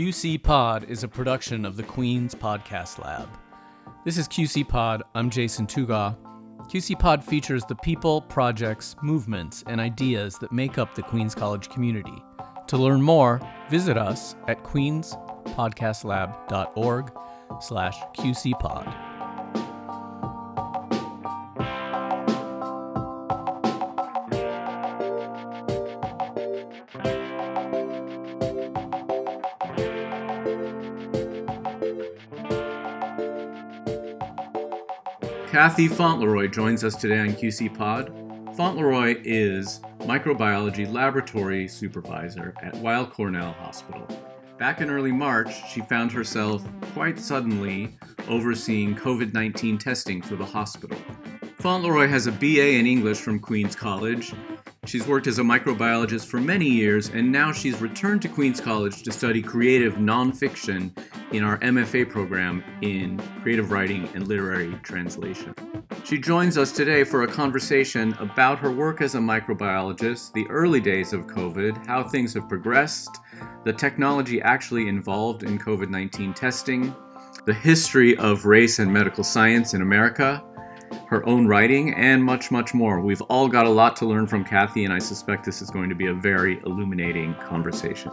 QC Pod is a production of the Queens Podcast Lab. This is QC Pod. I'm Jason Tougaw. QC Pod features the people, projects, movements, and ideas that make up the Queens College community. To learn more, visit us at queenspodcastlab.org slash qcpod. Kathy Fauntleroy joins us today on QC Pod. Fauntleroy is microbiology laboratory supervisor at Weill Cornell Hospital. Back in early March, she found herself quite suddenly overseeing COVID 19 testing for the hospital. Fauntleroy has a BA in English from Queens College. She's worked as a microbiologist for many years, and now she's returned to Queens College to study creative nonfiction in our MFA program in creative writing and literary translation. She joins us today for a conversation about her work as a microbiologist, the early days of COVID, how things have progressed, the technology actually involved in COVID 19 testing, the history of race and medical science in America, her own writing, and much, much more. We've all got a lot to learn from Kathy, and I suspect this is going to be a very illuminating conversation.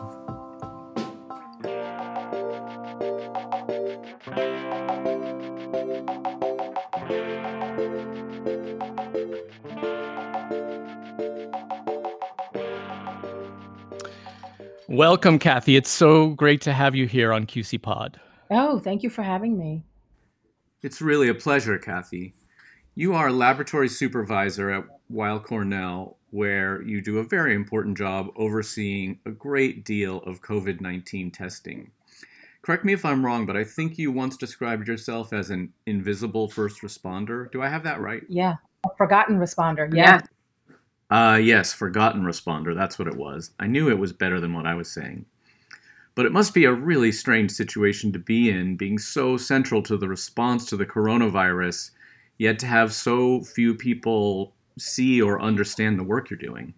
Welcome, Kathy. It's so great to have you here on QC Pod. Oh, thank you for having me. It's really a pleasure, Kathy. You are a laboratory supervisor at Weill Cornell, where you do a very important job overseeing a great deal of COVID 19 testing. Correct me if I'm wrong, but I think you once described yourself as an invisible first responder. Do I have that right? Yeah, a forgotten responder. Yeah. Uh, yes, forgotten responder. That's what it was. I knew it was better than what I was saying. But it must be a really strange situation to be in, being so central to the response to the coronavirus, yet to have so few people see or understand the work you're doing.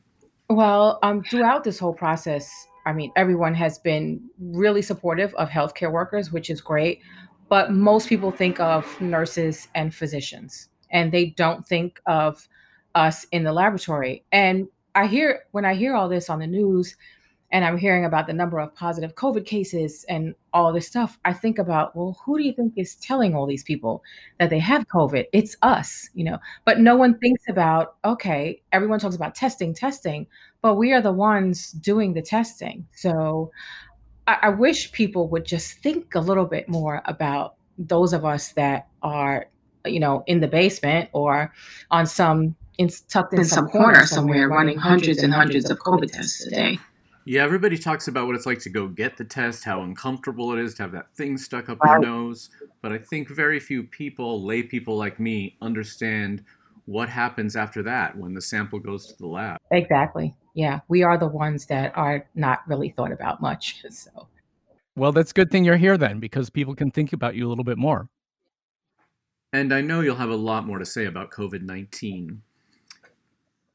Well, um, throughout this whole process, I mean, everyone has been really supportive of healthcare workers, which is great. But most people think of nurses and physicians, and they don't think of us in the laboratory. And I hear when I hear all this on the news and I'm hearing about the number of positive COVID cases and all this stuff, I think about, well, who do you think is telling all these people that they have COVID? It's us, you know. But no one thinks about, okay, everyone talks about testing, testing, but we are the ones doing the testing. So I, I wish people would just think a little bit more about those of us that are, you know, in the basement or on some in, tucked in, in some, some corner somewhere, running hundreds and hundreds of COVID tests a day. Yeah, everybody talks about what it's like to go get the test, how uncomfortable it is to have that thing stuck up your nose. But I think very few people, lay people like me, understand what happens after that when the sample goes to the lab. Exactly. Yeah, we are the ones that are not really thought about much. So. Well, that's a good thing you're here then, because people can think about you a little bit more. And I know you'll have a lot more to say about COVID 19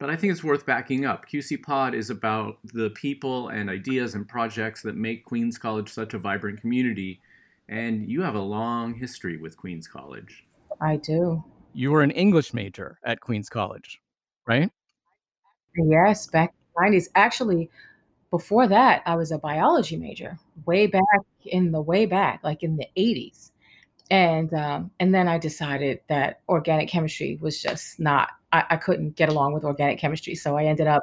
but I think it's worth backing up. QC Pod is about the people and ideas and projects that make Queens College such a vibrant community. And you have a long history with Queens College. I do. You were an English major at Queens College, right? Yes, back in the 90s. Actually, before that, I was a biology major way back in the way back, like in the 80s. And um, and then I decided that organic chemistry was just not I, I couldn't get along with organic chemistry. So I ended up,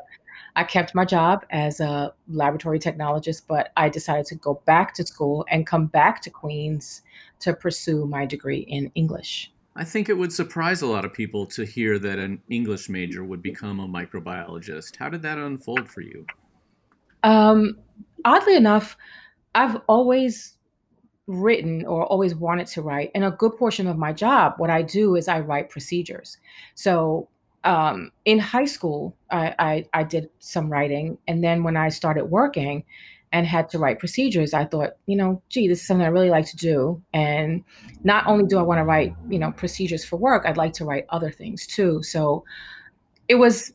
I kept my job as a laboratory technologist, but I decided to go back to school and come back to Queens to pursue my degree in English. I think it would surprise a lot of people to hear that an English major would become a microbiologist. How did that unfold for you? Um, oddly enough, I've always written or always wanted to write. And a good portion of my job, what I do is I write procedures. So um, in high school, I, I, I did some writing, and then when I started working and had to write procedures, I thought, you know, gee, this is something I really like to do. And not only do I want to write, you know, procedures for work, I'd like to write other things too. So it was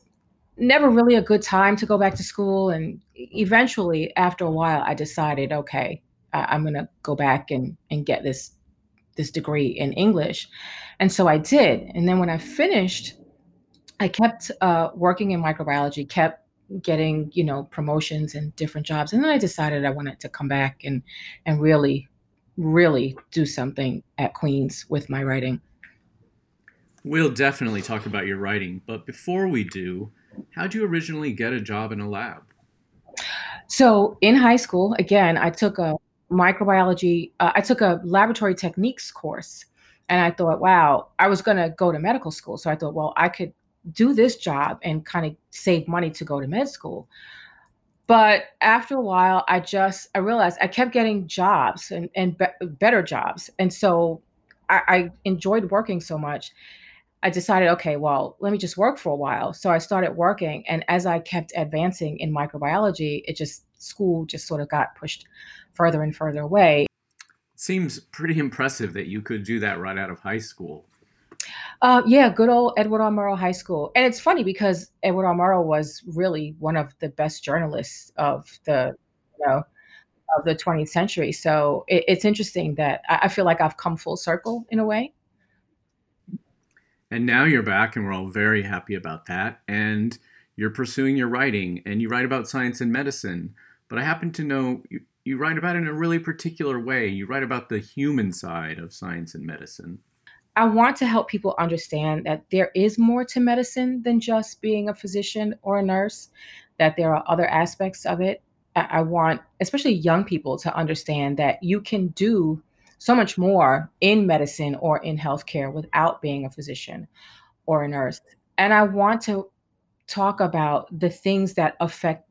never really a good time to go back to school. And eventually, after a while, I decided, okay, I- am going to go back and, and get this this degree in English. And so I did. And then when I finished, I kept uh, working in microbiology, kept getting you know promotions and different jobs and then i decided i wanted to come back and and really really do something at queens with my writing. We'll definitely talk about your writing but before we do how'd you originally get a job in a lab? So in high school again i took a microbiology uh, i took a laboratory techniques course and i thought wow i was going to go to medical school. So i thought well i could do this job and kind of save money to go to med school. But after a while, I just I realized I kept getting jobs and and be- better jobs, and so I, I enjoyed working so much. I decided, okay, well, let me just work for a while. So I started working, and as I kept advancing in microbiology, it just school just sort of got pushed further and further away. Seems pretty impressive that you could do that right out of high school. Uh, yeah, good old Edward R. Murrow High School. And it's funny because Edward R. Murrow was really one of the best journalists of the, you know, of the 20th century. So it, it's interesting that I, I feel like I've come full circle in a way. And now you're back, and we're all very happy about that. And you're pursuing your writing, and you write about science and medicine. But I happen to know you, you write about it in a really particular way. You write about the human side of science and medicine. I want to help people understand that there is more to medicine than just being a physician or a nurse, that there are other aspects of it. I want, especially young people, to understand that you can do so much more in medicine or in healthcare without being a physician or a nurse. And I want to talk about the things that affect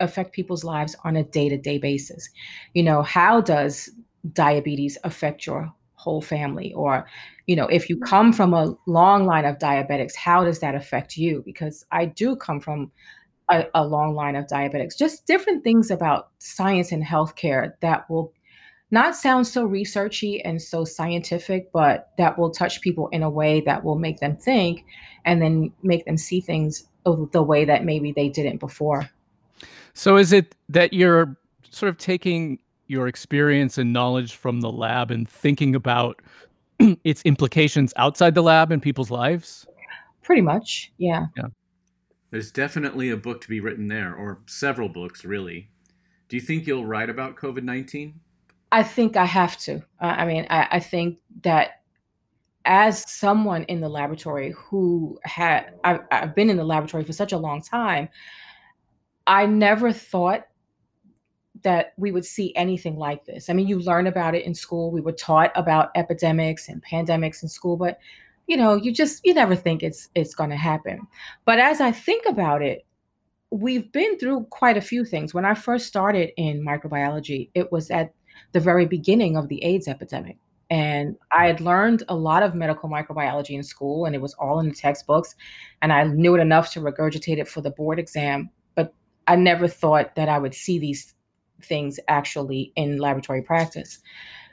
affect people's lives on a day-to-day basis. You know, how does diabetes affect your whole family or you know if you mm-hmm. come from a long line of diabetics how does that affect you? Because i do come from a, a long line of diabetics. Just different things about science and healthcare that will not sound so researchy and so scientific but that will touch people in a way that will make them think and then make them see things the way that maybe they didn't before. So is it that you're sort of taking your experience and knowledge from the lab and thinking about its implications outside the lab in people's lives? Pretty much, yeah. Yeah. There's definitely a book to be written there, or several books, really. Do you think you'll write about COVID 19? I think I have to. Uh, I mean, I, I think that as someone in the laboratory who had, I've, I've been in the laboratory for such a long time, I never thought that we would see anything like this. I mean, you learn about it in school. We were taught about epidemics and pandemics in school, but you know, you just you never think it's it's going to happen. But as I think about it, we've been through quite a few things. When I first started in microbiology, it was at the very beginning of the AIDS epidemic. And I had learned a lot of medical microbiology in school, and it was all in the textbooks. And I knew it enough to regurgitate it for the board exam. But I never thought that I would see these things actually in laboratory practice.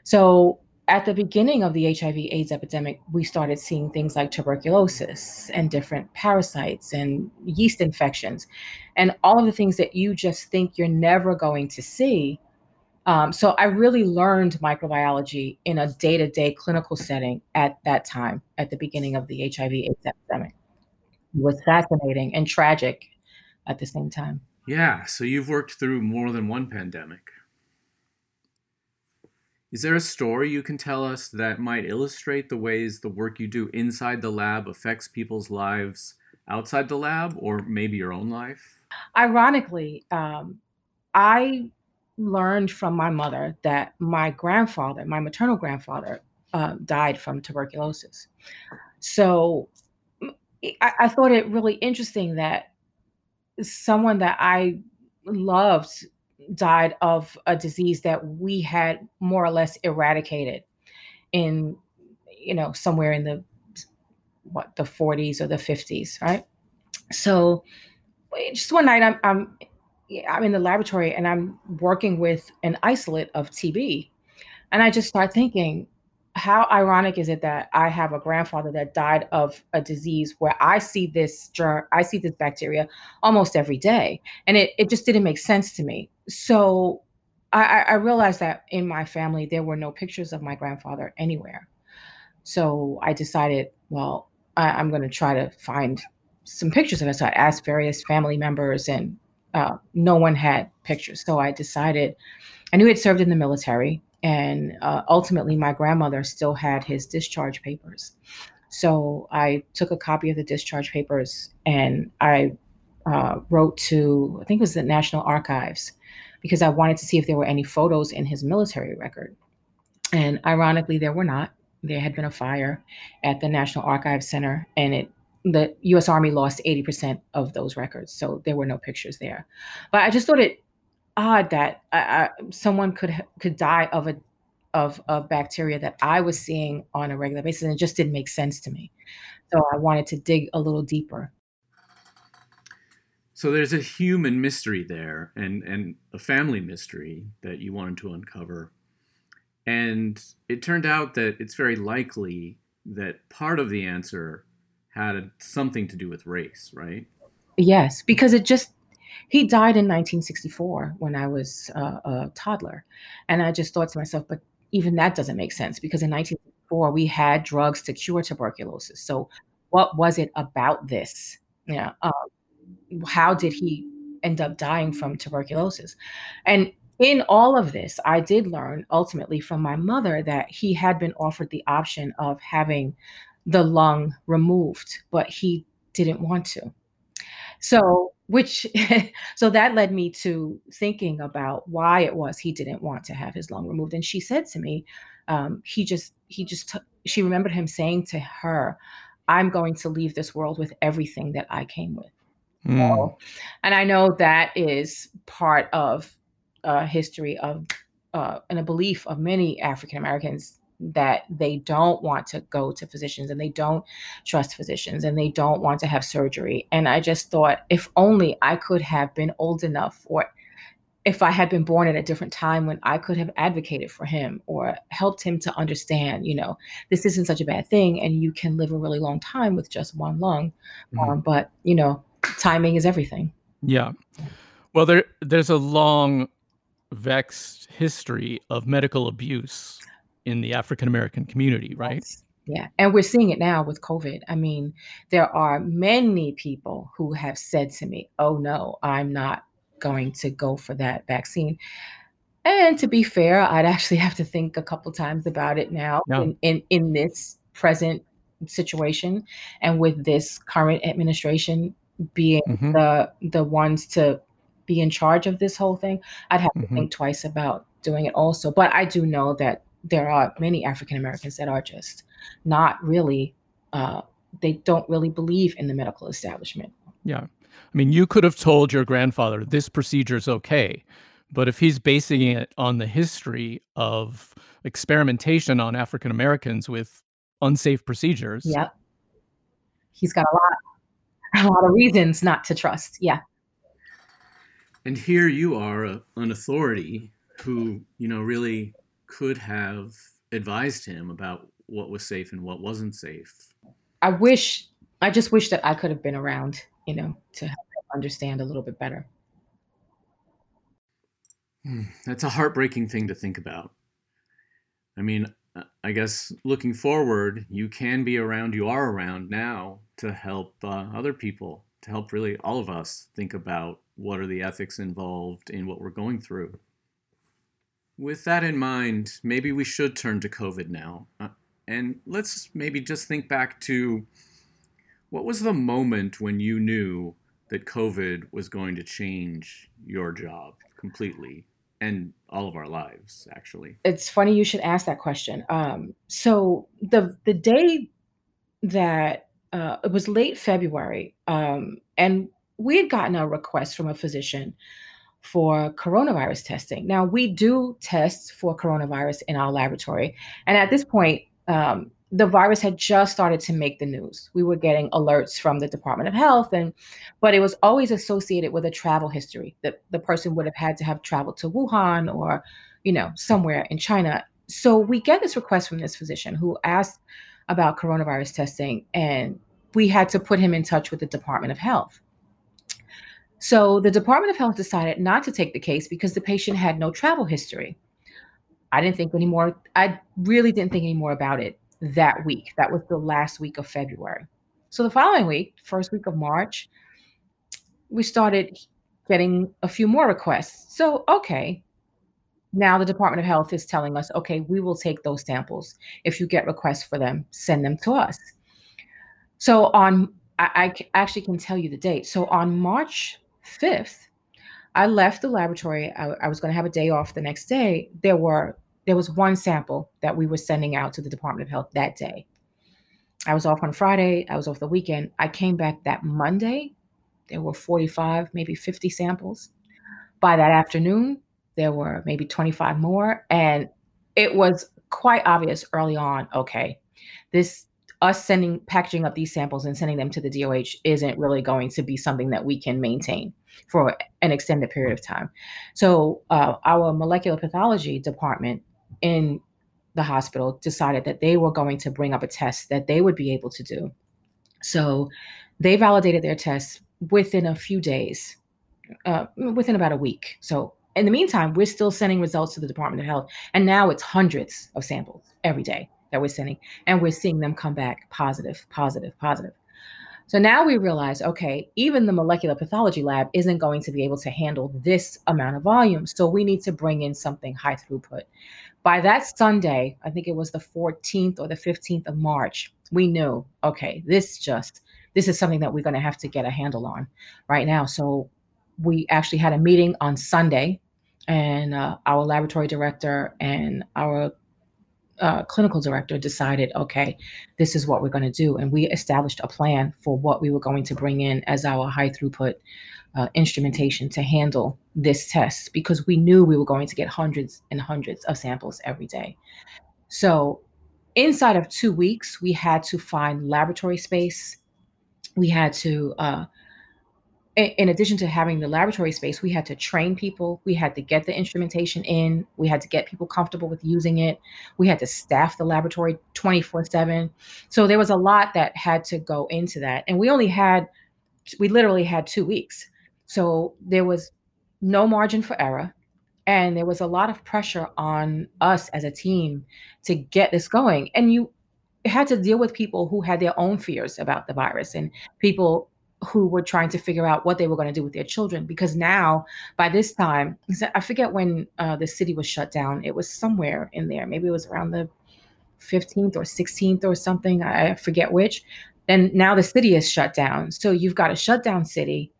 So at the beginning of the HIV AIDS epidemic, we started seeing things like tuberculosis and different parasites and yeast infections and all of the things that you just think you're never going to see. Um, so I really learned microbiology in a day to day clinical setting at that time, at the beginning of the HIV AIDS epidemic. It was fascinating and tragic at the same time. Yeah, so you've worked through more than one pandemic. Is there a story you can tell us that might illustrate the ways the work you do inside the lab affects people's lives outside the lab or maybe your own life? Ironically, um, I learned from my mother that my grandfather, my maternal grandfather, uh, died from tuberculosis. So I, I thought it really interesting that someone that I loved died of a disease that we had more or less eradicated in you know somewhere in the what the 40s or the 50s right? So just one night i'm i'm i'm in the laboratory and i'm working with an isolate of tb and i just start thinking how ironic is it that I have a grandfather that died of a disease where I see this germ, I see this bacteria almost every day, and it it just didn't make sense to me. So I, I realized that in my family there were no pictures of my grandfather anywhere. So I decided, well, I, am going to try to find some pictures of it. So I asked various family members, and uh, no one had pictures. So I decided, I knew he'd served in the military, and uh, ultimately my grandmother still had his discharge papers. So I took a copy of the discharge papers and I uh, wrote to, I think it was the National Archives, because I wanted to see if there were any photos in his military record. And ironically, there were not. There had been a fire at the National Archives Center, and it the U.S. Army lost 80% of those records, so there were no pictures there. But I just thought it odd that I, I, someone could could die of a of of bacteria that I was seeing on a regular basis, and it just didn't make sense to me. So I wanted to dig a little deeper. So there's a human mystery there and, and a family mystery that you wanted to uncover. And it turned out that it's very likely that part of the answer had something to do with race, right? Yes, because it just, he died in 1964 when I was uh, a toddler. And I just thought to myself, but even that doesn't make sense because in 1964 we had drugs to cure tuberculosis. So what was it about this? Yeah. Um, how did he end up dying from tuberculosis? And in all of this, I did learn ultimately from my mother that he had been offered the option of having the lung removed, but he didn't want to. So, which, so that led me to thinking about why it was he didn't want to have his lung removed. And she said to me, um, he just, he just, t- she remembered him saying to her, I'm going to leave this world with everything that I came with. Mm. And I know that is part of a history of uh, and a belief of many African Americans that they don't want to go to physicians and they don't trust physicians and they don't want to have surgery. And I just thought, if only I could have been old enough or if I had been born at a different time when I could have advocated for him or helped him to understand, you know, this isn't such a bad thing and you can live a really long time with just one lung. Mm-hmm. Um, but, you know, timing is everything. Yeah. Well, there there's a long vexed history of medical abuse in the African American community, right? Yes. Yeah. And we're seeing it now with COVID. I mean, there are many people who have said to me, "Oh no, I'm not going to go for that vaccine." And to be fair, I'd actually have to think a couple times about it now no. in, in in this present situation and with this current administration being mm-hmm. the the ones to be in charge of this whole thing, I'd have to mm-hmm. think twice about doing it also. But I do know that there are many African Americans that are just not really uh, they don't really believe in the medical establishment. Yeah. I mean, you could have told your grandfather this procedure is okay, but if he's basing it on the history of experimentation on African Americans with unsafe procedures. Yep. He's got a lot a lot of reasons not to trust. Yeah. And here you are, a, an authority who, you know, really could have advised him about what was safe and what wasn't safe. I wish, I just wish that I could have been around, you know, to help him understand a little bit better. Hmm, that's a heartbreaking thing to think about. I mean, I guess looking forward, you can be around, you are around now to help uh, other people, to help really all of us think about what are the ethics involved in what we're going through. With that in mind, maybe we should turn to COVID now. Uh, and let's maybe just think back to what was the moment when you knew that COVID was going to change your job completely? and all of our lives actually it's funny you should ask that question um, so the the day that uh, it was late february um, and we had gotten a request from a physician for coronavirus testing now we do tests for coronavirus in our laboratory and at this point um, the virus had just started to make the news. We were getting alerts from the Department of Health, and but it was always associated with a travel history that the person would have had to have traveled to Wuhan or, you know, somewhere in China. So we get this request from this physician who asked about coronavirus testing, and we had to put him in touch with the Department of Health. So the Department of Health decided not to take the case because the patient had no travel history. I didn't think anymore. I really didn't think any more about it that week. That was the last week of February. So the following week, first week of March, we started getting a few more requests. So, okay, now the Department of Health is telling us, okay, we will take those samples. If you get requests for them, send them to us. So on, I, I actually can tell you the date. So on March 5th, I left the laboratory. I, I was going to have a day off the next day. There were there was one sample that we were sending out to the Department of Health that day. I was off on Friday. I was off the weekend. I came back that Monday. There were 45, maybe 50 samples. By that afternoon, there were maybe 25 more. And it was quite obvious early on okay, this us sending packaging up these samples and sending them to the DOH isn't really going to be something that we can maintain for an extended period of time. So uh, our molecular pathology department in the hospital decided that they were going to bring up a test that they would be able to do. So they validated their tests within a few days, uh, within about a week. So in the meantime, we're still sending results to the Department of Health, and now it's hundreds of samples every day that we're sending, and we're seeing them come back positive, positive, positive. So now we realize, okay, even the molecular pathology lab isn't going to be able to handle this amount of volume. So we need to bring in something high throughput. By that Sunday, I think it was the 14th or the 15th of March, we knew, okay, this just, this is something that we're going to have to get a handle on right now. So we actually had a meeting on Sunday, and uh, our laboratory director and our uh, clinical director decided, okay, this is what we're going to do. And we established a plan for what we were going to bring in as our high throughput uh, instrumentation to handle this test because we knew we were going to get hundreds and hundreds of samples every day. So, inside of two weeks, we had to find laboratory space. We had to uh, in addition to having the laboratory space, we had to train people. We had to get the instrumentation in. We had to get people comfortable with using it. We had to staff the laboratory 24 7. So there was a lot that had to go into that. And we only had, we literally had two weeks. So there was no margin for error. And there was a lot of pressure on us as a team to get this going. And you had to deal with people who had their own fears about the virus and people who were trying to figure out what they were going to do with their children because now by this time i forget when uh, the city was shut down. It was somewhere in there. Maybe it was around the 15th or 16th or something i forget which. And now the city is shut down. So you've got a shut down city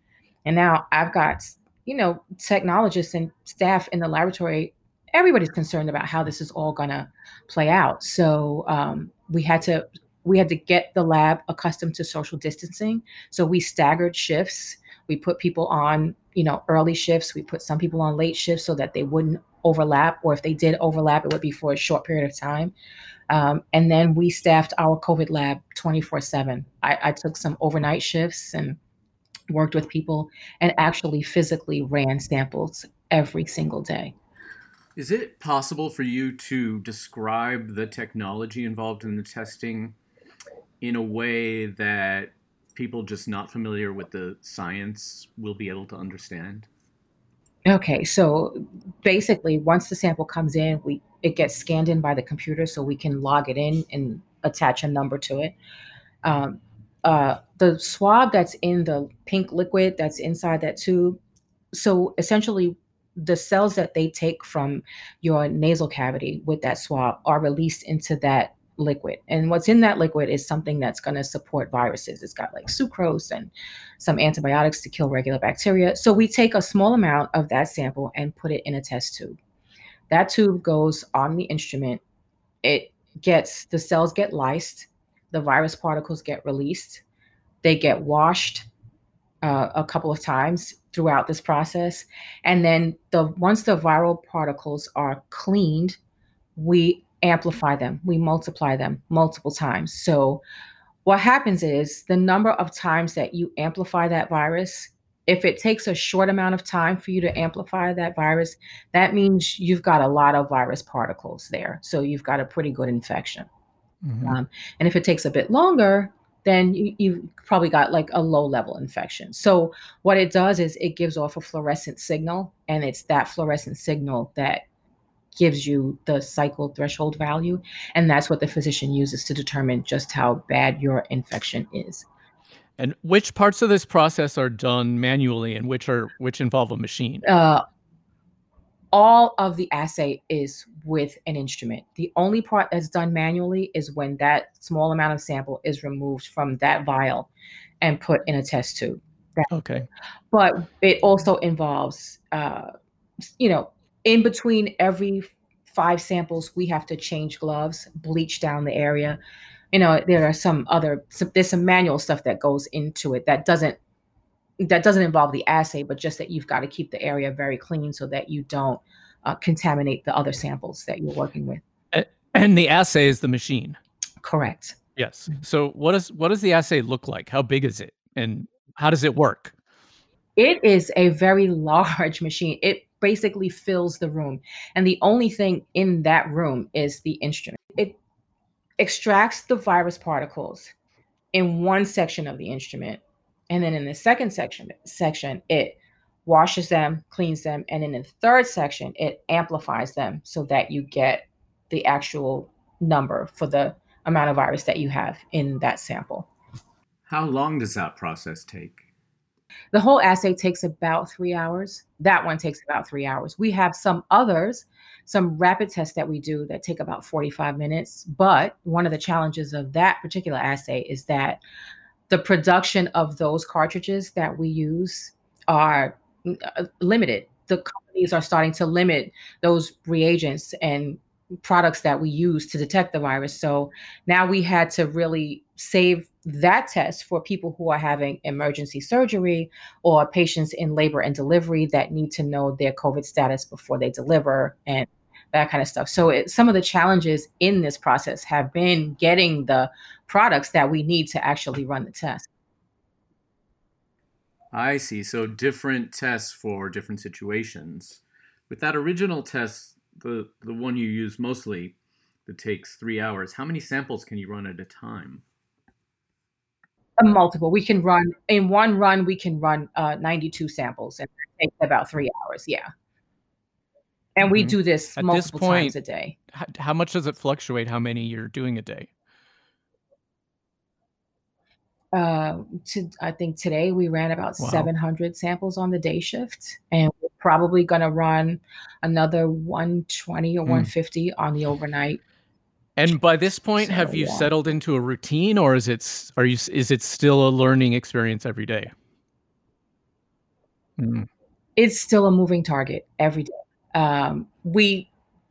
and now i've got you know technologists and staff in the laboratory. Everybody's concerned about how this is all going to play out. So um, we had to we had to get the lab accustomed to social distancing. So we staggered shifts. We put people on, you know, early shifts. We put some people on late shifts so that they wouldn't overlap, or if they did overlap, it would be for a short period of time. Um, and then we staffed our COVID lab 24 7. I took some overnight shifts and worked with people and actually physically ran samples every single day. Is it possible for you to describe the technology involved in the testing in a way that people just not familiar with the science will be able to understand? Okay, so basically, once the sample comes in, we it gets scanned in by the computer, so we can log it in and attach a number to it. Um, uh, the swab that's in the pink liquid that's inside that tube. So essentially, the cells that they take from your nasal cavity with that swab are released into that liquid. And what's in that liquid is something that's going to support viruses. It's got like sucrose and some antibiotics to kill regular bacteria. So we take a small amount of that sample and put it in a test tube. That tube goes on the instrument. It gets the cells get lysed, the virus particles get released, they get washed uh, a couple of times throughout this process, and then the once the viral particles are cleaned, we amplify them, we multiply them multiple times. So, what happens is the number of times that you amplify that virus, if it takes a short amount of time for you to amplify that virus, that means you've got a lot of virus particles there. So, you've got a pretty good infection. Mm-hmm. Um, and if it takes a bit longer, then you, you've probably got like a low level infection. So what it does is it gives off a fluorescent signal, and it's that fluorescent signal that gives you the cycle threshold value. And that's what the physician uses to determine just how bad your infection is. And which parts of this process are done manually and which are which involve a machine? Uh, all of the assay is with an instrument. The only part that's done manually is when that small amount of sample is removed from that vial and put in a test tube. okay. But it also involves, uh, you know, in between every five samples, we have to change gloves, bleach down the area. You know, there are some other, some, there's some manual stuff that goes into it that doesn't that doesn't involve the assay, but just that you've got to keep the area very clean so that you don't uh, contaminate the other samples that you're working with. And the assay is the machine. Correct. Yes. So what does what does the assay look like? How big is it, and how does it work? It is a very large machine. It basically fills the room, and the only thing in that room is the instrument. It extracts the virus particles in one section of the instrument and then in the second section, section, it washes them, cleans them, and in the third section, it amplifies them so that you get the actual number for the amount of virus that you have in that sample. How long does that process take? The whole assay takes about three hours. That one takes about three hours. We have some others, some rapid tests that we do that take about 45 minutes. But one of the challenges of that particular assay is that the production of those cartridges that we use are uh, limited. The companies are starting to limit those reagents and products that we use to detect the virus. So now we had to really save that test for people who are having emergency surgery or patients in labor and delivery that need to know their COVID status before they deliver and that kind of stuff. So it, some of the challenges in this process have been getting the products that we need to actually run the test. I see. So different tests for different situations. With that original test, the the one you use mostly that takes three hours, how many samples can you run at a time? A multiple. We can run in one run. We can run uh, 92 samples, and it takes about three hours. Yeah and mm-hmm. we do this At multiple this point, times a day. How much does it fluctuate? How many you're doing a day? Uh, to, I think today we ran about wow. 700 samples on the day shift, and we're probably going to run another 120 or mm. 150 on the overnight. And by this point, so, have you yeah. settled into a routine, or is it are you is it still a learning experience every day? Mm. It's still a moving target every day um, we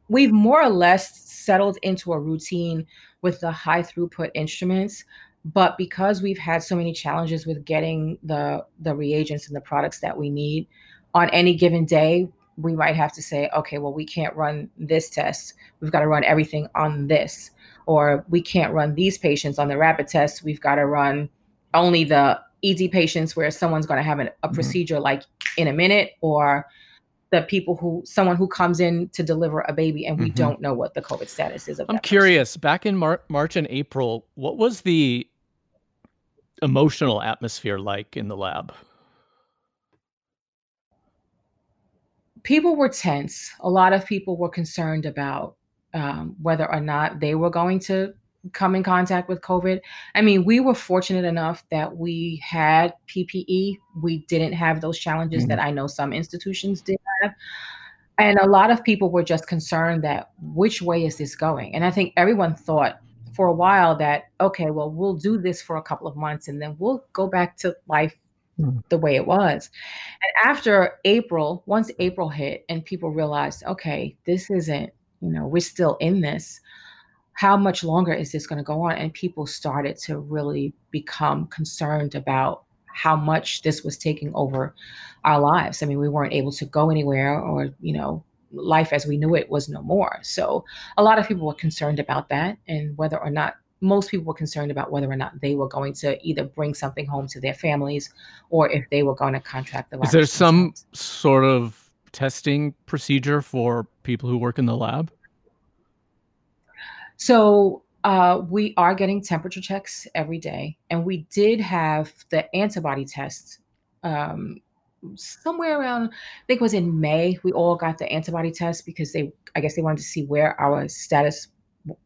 we've more or less settled into a routine with the high throughput instruments but because we've had so many challenges with getting the the reagents and the products that we need on any given day we might have to say okay well we can't run this test we've got to run everything on this or we can't run these patients on the rapid test we've got to run only the ed patients where someone's going to have an, a mm-hmm. procedure like in a minute or the people who someone who comes in to deliver a baby and we mm-hmm. don't know what the covid status is of i'm curious person. back in Mar- march and april what was the emotional atmosphere like in the lab people were tense a lot of people were concerned about um, whether or not they were going to come in contact with COVID. I mean, we were fortunate enough that we had PPE. We didn't have those challenges mm-hmm. that I know some institutions did have. And a lot of people were just concerned that which way is this going? And I think everyone thought for a while that, okay, well, we'll do this for a couple of months and then we'll go back to life. Mm. the way it was. And after April, once mm. April hit and people realized, okay, this isn't, you know, we're still in this how much longer is this going to go on? And people started to really become concerned about how much this was taking over our lives. I mean, we weren't able to go anywhere or, you know, life as we knew it was no more. So a lot of people were concerned about that and whether or not most people were concerned about whether or not they were going to either bring something home to their families or if they were going to contract the virus. Is there some sort of testing procedure for people who work in the lab? So Uh, we are getting temperature checks every day, and we did have the antibody tests um, somewhere around. I think it was in May. We all got the antibody test because they, I guess, they wanted to see where our status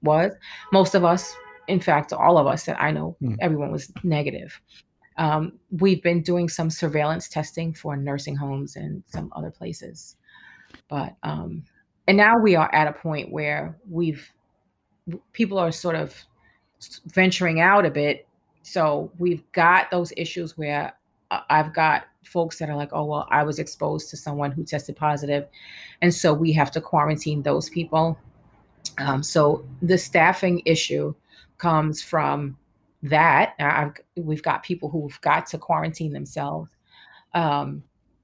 was. Most of us, in fact, all of us that I know, mm. everyone was negative. Um, we've been doing some surveillance testing for nursing homes and some other places, but um, and now we are at a point where we've people are sort of venturing out a bit. So we've got those issues where I've got folks that are like, oh, well, I was exposed to someone who tested positive. And so we have to quarantine those people. Um, so the staffing issue comes from that. I've, we've got people who've got to quarantine themselves. Um,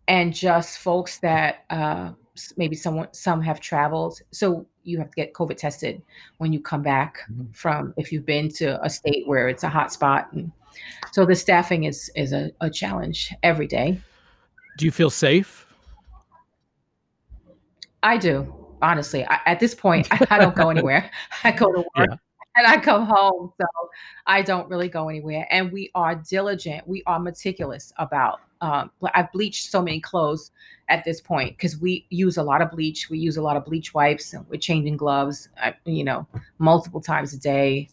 and just folks that uh, maybe someone some have traveled so you have to get covid tested when you come back mm-hmm. from if you've been to a state where it's a hot spot and so the staffing is is a, a challenge every day do you feel safe i do honestly I, at this point I, I, don't go anywhere i go to work yeah. And i come home so i don't really go anywhere and we are diligent we are meticulous about um, I've bleached so many clothes at this point because we use a lot of bleach. We use a lot of bleach wipes. And we're changing gloves, you know, multiple times a day.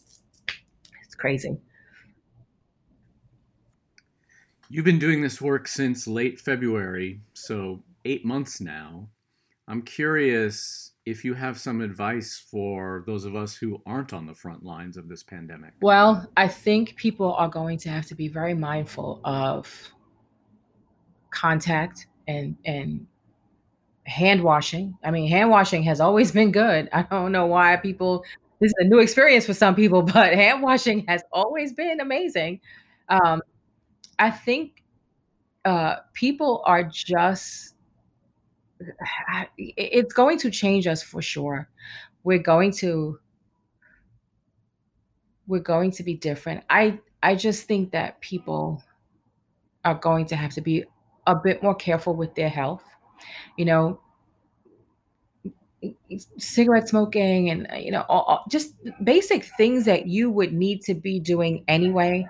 It's crazy. You've been doing this work since late February, so eight months now. I'm curious if you have some advice for those of us who aren't on the front lines of this pandemic. Well, I think people are going to have to be very mindful of contact and and hand washing. I mean, hand washing has always been good. I don't know why people this is a new experience for some people, but hand washing has always been amazing. Um, I think uh, people are just it's going to change us for sure. We're going to we're going to be different. I I just think that people are going to have to be a bit more careful with their health. You know, cigarette smoking and you know all, all, just basic things that you would need to be doing anyway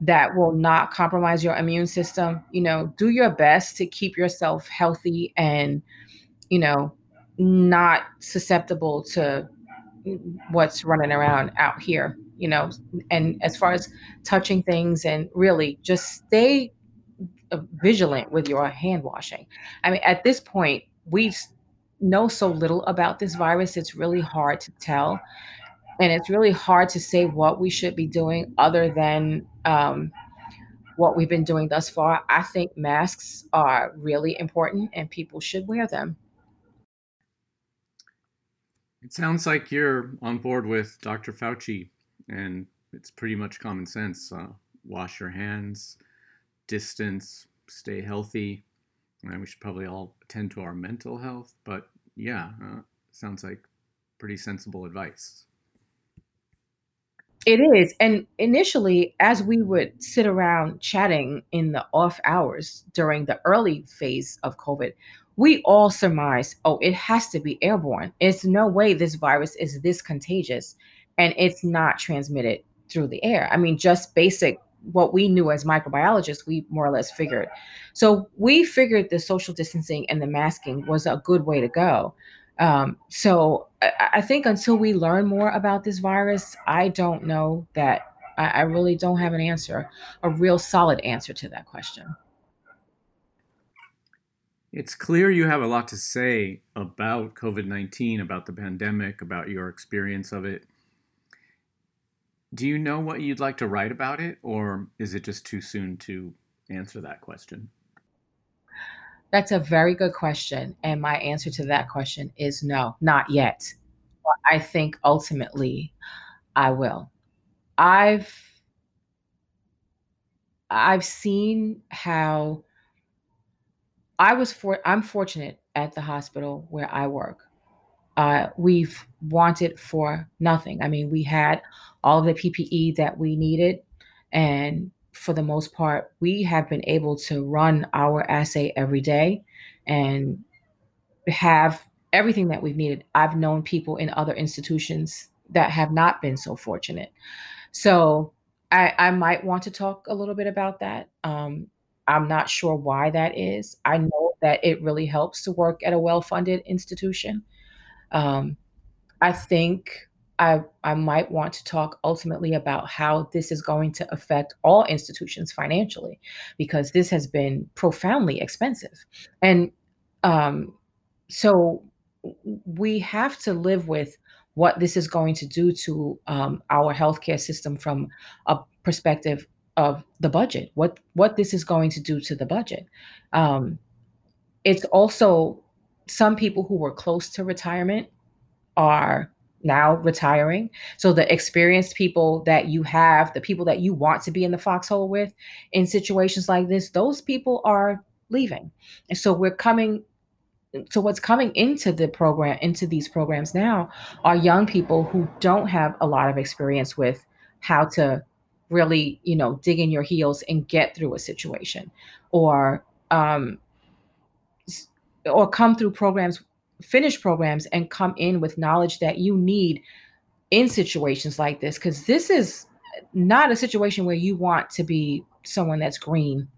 that will not compromise your immune system you know do your best to keep yourself healthy and you know not susceptible to what's running around out here you know and as far as touching things and really just stay uh, vigilant with your hand washing. I mean, at this point, we know so little about this virus, it's really hard to tell. And it's really hard to say what we should be doing other than um, what we've been doing thus far. I think masks are really important and people should wear them. It sounds like you're on board with Dr. Fauci, and it's pretty much common sense. Uh, wash your hands, distance, stay healthy. And we should probably all attend to our mental health. But yeah, uh, sounds like pretty sensible advice. It is. And initially, as we would sit around chatting in the off hours during the early phase of COVID, we all surmised, oh, it has to be airborne. It's no way this virus is this contagious and it's not transmitted through the air. I mean, just basic what we knew as microbiologists, we more or less figured. So we figured the social distancing and the masking was a good way to go. Um, so I, I, think until we learn more about this virus, I don't know that I, I really don't have an answer, a real solid answer to that question. It's clear you have a lot to say about COVID 19, about the pandemic, about your experience of it. Do you know what you'd like to write about it, or is it just too soon to answer that question? That's a very good question. And my answer to that question is no, not yet. But I think ultimately I will. I've I've seen how I was for I'm fortunate at the hospital where I work uh, we've wanted for nothing. I mean, we had all of the PPE that we needed, and for the most part, we have been able to run our assay every day and have everything that we've needed. I've known people in other institutions that have not been so fortunate. So I, I might want to talk a little bit about that. Um, I'm not sure why that is. I know that it really helps to work at a well-funded institution. Um, I think I I might want to talk ultimately about how this is going to affect all institutions financially, because this has been profoundly expensive, and um, so we have to live with what this is going to do to um, our healthcare system from a perspective of the budget. What what this is going to do to the budget. Um, it's also some people who were close to retirement are now retiring. So the experienced people that you have, the people that you want to be in the foxhole with in situations like this, those people are leaving. And so we're coming so what's coming into the program into these programs now are young people who don't have a lot of experience with how to really you know dig in your heels and get through a situation or um or come through programs finish programs and come in with knowledge that you need in situations like this because this is not a situation where you want to be someone that's green.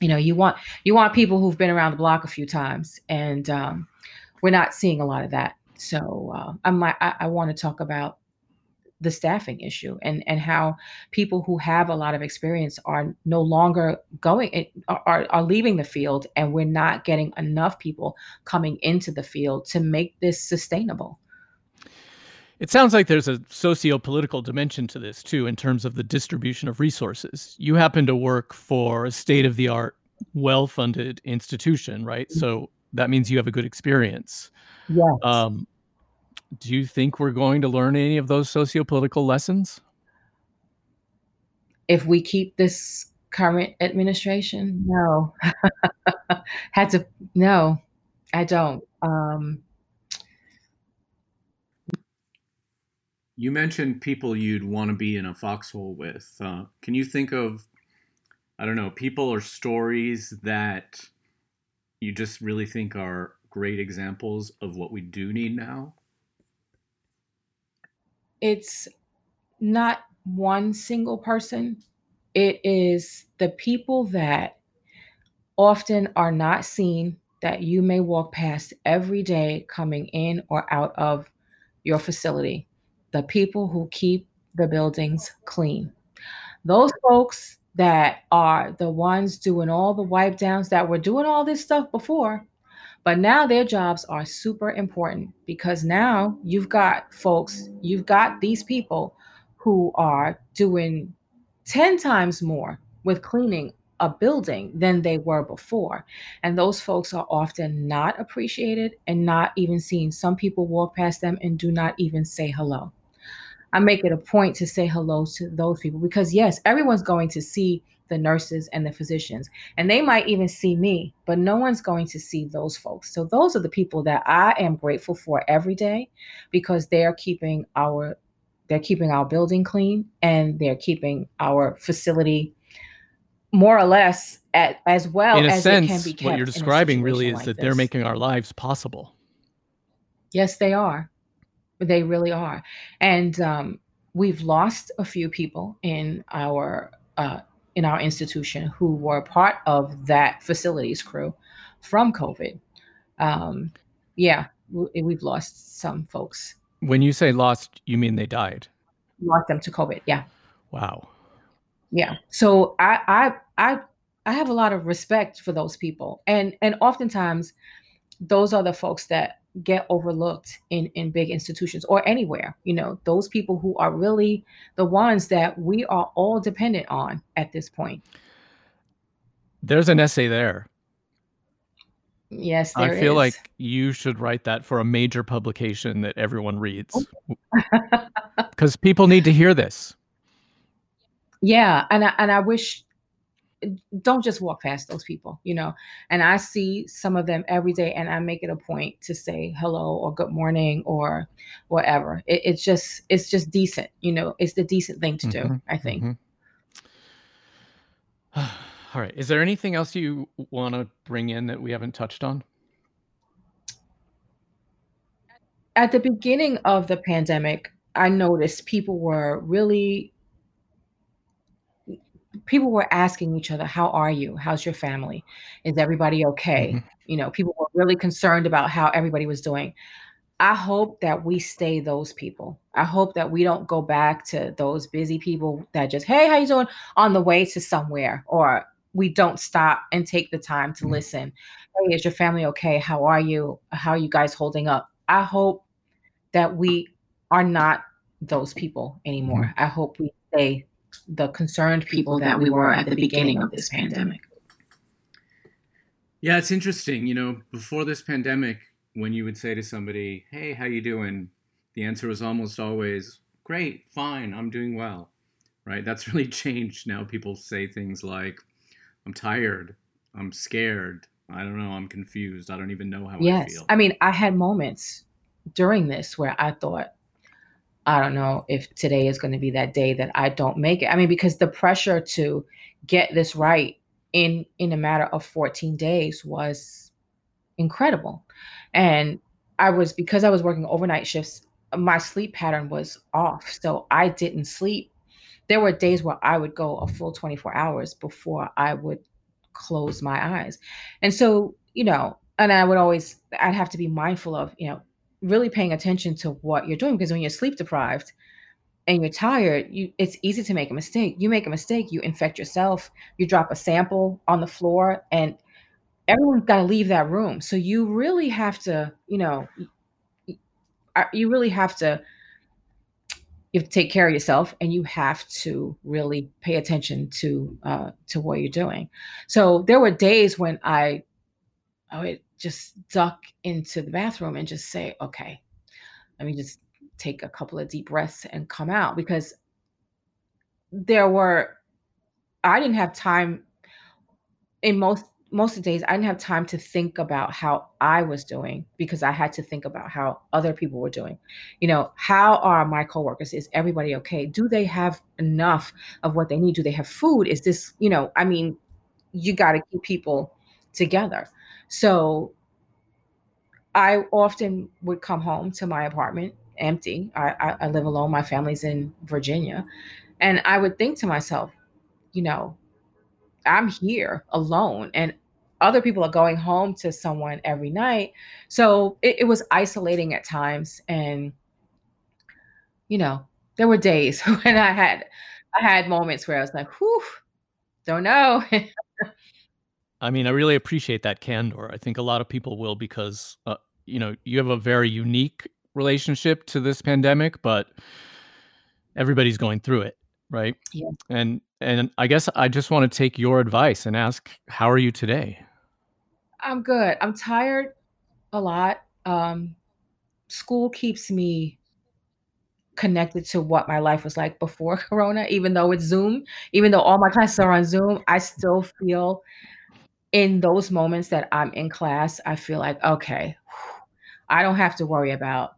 You know you want you want people who've been around the block a few times and um, we're not seeing a lot of that. So uh, I'm, I, I want to talk about the staffing issue and and how people who have a lot of experience are no longer going eh, are, are leaving the field and we're not getting enough people coming into the field to make this sustainable it sounds like there's a socio-political dimension to this too, in terms of the distribution of resources. You happen to work for a state-of-the-art, well-funded institution, right? Mm-hmm. So that means you have a good experience. Yes. Um, do you think we're going to learn any of those socio-political lessons? If we keep this current administration, no. Had to no, I don't. Um, You mentioned people you'd want to be in a foxhole with. Uh, can you think of, I don't know, people or stories that you just really think are great examples of what we do need now? It's not one single person, it is the people that often are not seen that you may walk past every day coming in or out of your facility the people who keep the buildings clean. Those folks that are the ones doing all the wipe downs that were doing all this stuff before, but now their jobs are super important because now you've got folks, you've got these people who are doing 10 times more with cleaning a building than they were before. And those folks are often not appreciated and not even seen. Some people walk past them and do not even say hello. I make it a point to say hello to those people because, yes, everyone's going to see the nurses and the physicians, and they might even see me, but no one's going to see those folks. So, those are the people that I am grateful for every day because they're keeping our they're keeping our building clean and they're keeping our facility more or less at as well in a sense what you're describing really is like that this. they're making our lives possible yes they are they really are. And um, we've lost a few people in our uh, in our institution who were part of that facilities crew from COVID. Um, yeah, we've lost some folks. When you say lost, you mean they died? Lost them to COVID. Yeah. Wow. Yeah. So I I I I have a lot of respect for those people, and and oftentimes those are the folks that get overlooked in in big institutions or anywhere you know those people who are really the ones that we are all dependent on at this point. There's an essay there. Yes i feel is. like you should write that for a major publication that everyone reads. Oh. Because people need to hear this. Yeah and I, and I wish don't just walk past those people, you know. And I see some of them every day, and I make it a point to say hello or good morning or whatever. It, it's just it's just decent, you know. It's the decent thing to do, mm-hmm. I think. Mm-hmm. All right. Is there anything else you want to bring in that we haven't touched on? At the beginning of the pandemic, I noticed people were really people were asking each other, "How are you? How's your family? Is everybody okay?" Mhm. You know, people were really concerned about how everybody was doing. I hope that we stay those people. I hope that we don't go back to those busy people that just, "Hey, how you doing?" on the way to somewhere, or we don't stop and take the time to Mhm. listen. "Hey, is your family okay? How are you? How are you guys holding up?" I hope that we are not those people anymore. I hope we stay the concerned people that we were at the beginning of this pandemic. Yeah, it's interesting. You know, before this pandemic, when you would say to somebody, "Hey, how you doing?" the answer was almost always, "Great, fine, I'm doing well." Right? That's really changed. Now people say things like, "I'm tired, I'm scared, I don't know, I'm confused, I don't even know how I feel." Yes. feel." I mean, I had moments during this where I thought, I don't know if today is gonna be that day that I don't make it. I mean, because the pressure to get this right in in a matter of 14 days was incredible. And I was because I was working overnight shifts, my sleep pattern was off, so I didn't sleep. There were days where I would go a full 24 hours before I would close my eyes. And so, you know, and I would always I'd have to be mindful of, you know, really paying attention to what you're doing because when you're sleep deprived and you're tired, you it's easy to make a mistake. You make a mistake, you infect yourself, you drop a sample on the floor, and everyone's gotta leave that room. So you really have to, you know, uh, you really have to you have to take care of yourself, and you have to really pay attention to, uh, to what you're doing. So there were days when I I would just duck into the bathroom and just say, "Okay, let me just take a couple of deep breaths and come out," because there were I didn't have time in most most of the days, I didn't have time to think about how I was doing because I had to think about how other people were doing. You know, how are my coworkers? Is everybody okay? Do they have enough of what they need? Do they have food? Is this, you know, I mean, you gotta keep people together. So I often would come home to my apartment empty. I I I live alone, my family's in Virginia, and I would think to myself, you know, I'm here alone, and other people are going home to someone every night. So it, it was isolating at times, and you know, there were days when I had I had moments where I was like, "Whew, don't know." I mean, I really appreciate that candor. I think a lot of people will because, uh, you know, you have a very unique relationship to this pandemic, but everybody's going through it, right? Yeah. And and I guess I just want to take your advice and ask, how are you today? I'm good. I'm tired a lot. Um, school keeps me connected to what my life was like before Corona, even though it's Zoom, even though all my classes are on Zoom, I still feel in those moments that I'm in class, I feel like, okay, I don't have to worry about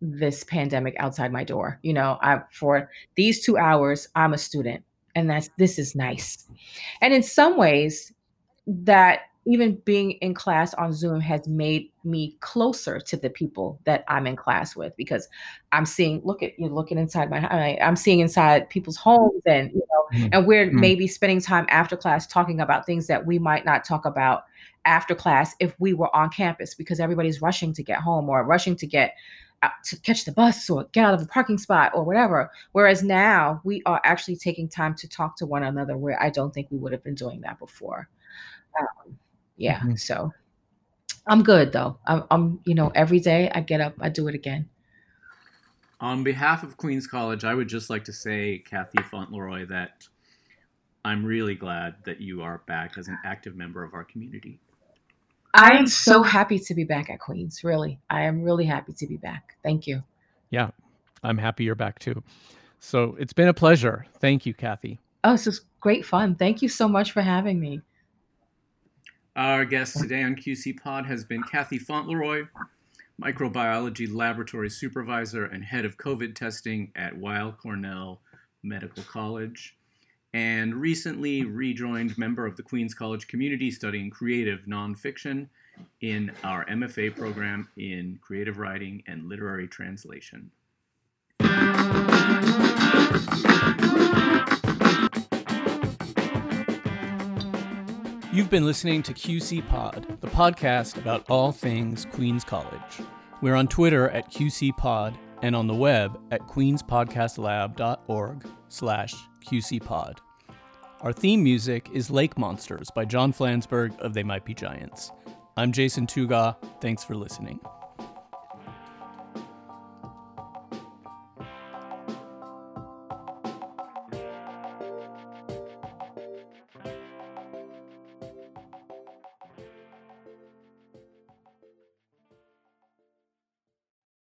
this pandemic outside my door. You know, I for these 2 hours, I'm a student, and that's this is nice. And in some ways, that even being in class on Zoom has made me closer to the people that I'm in class with because I'm seeing look at you're looking inside my I I'm seeing inside people's homes and, you know, Mhm, and we're mm. maybe spending time after class talking about things that we might not talk about after class if we were on campus because everybody's rushing to get home or rushing to get out to catch the bus or get out of a parking spot or whatever. Whereas now we are actually taking time to talk to one another where I don't think we would have been doing that before. Um, yeah, Mhm. so I'm good though. I'm, I'm, you know, every day I get up, I do it again. On behalf of Queens College, I would just like to say, Kathy Fauntleroy, that I'm really glad that you are back as an active member of our community. I am so happy to be back at Queens. Really, I am really happy to be back. Thank you. Yeah, I'm happy you're back too. So it's been a pleasure. Thank you, Kathy. Oh, this is great fun. Thank you so much for having me. Our guest today on QC Pod has been Kathy Fauntleroy, microbiology laboratory supervisor and head of COVID testing at Weill Cornell Medical College, and recently rejoined member of the Queens College community studying creative nonfiction in our MFA program in creative writing and literary translation. You've been listening to QC Pod, the podcast about all things Queens College. We're on Twitter at QC Pod and on the web at queenspodcastlab.org slash qcpod. Our theme music is Lake Monsters by John Flansburgh of They Might Be Giants. I'm Jason Tougaw. Thanks for listening.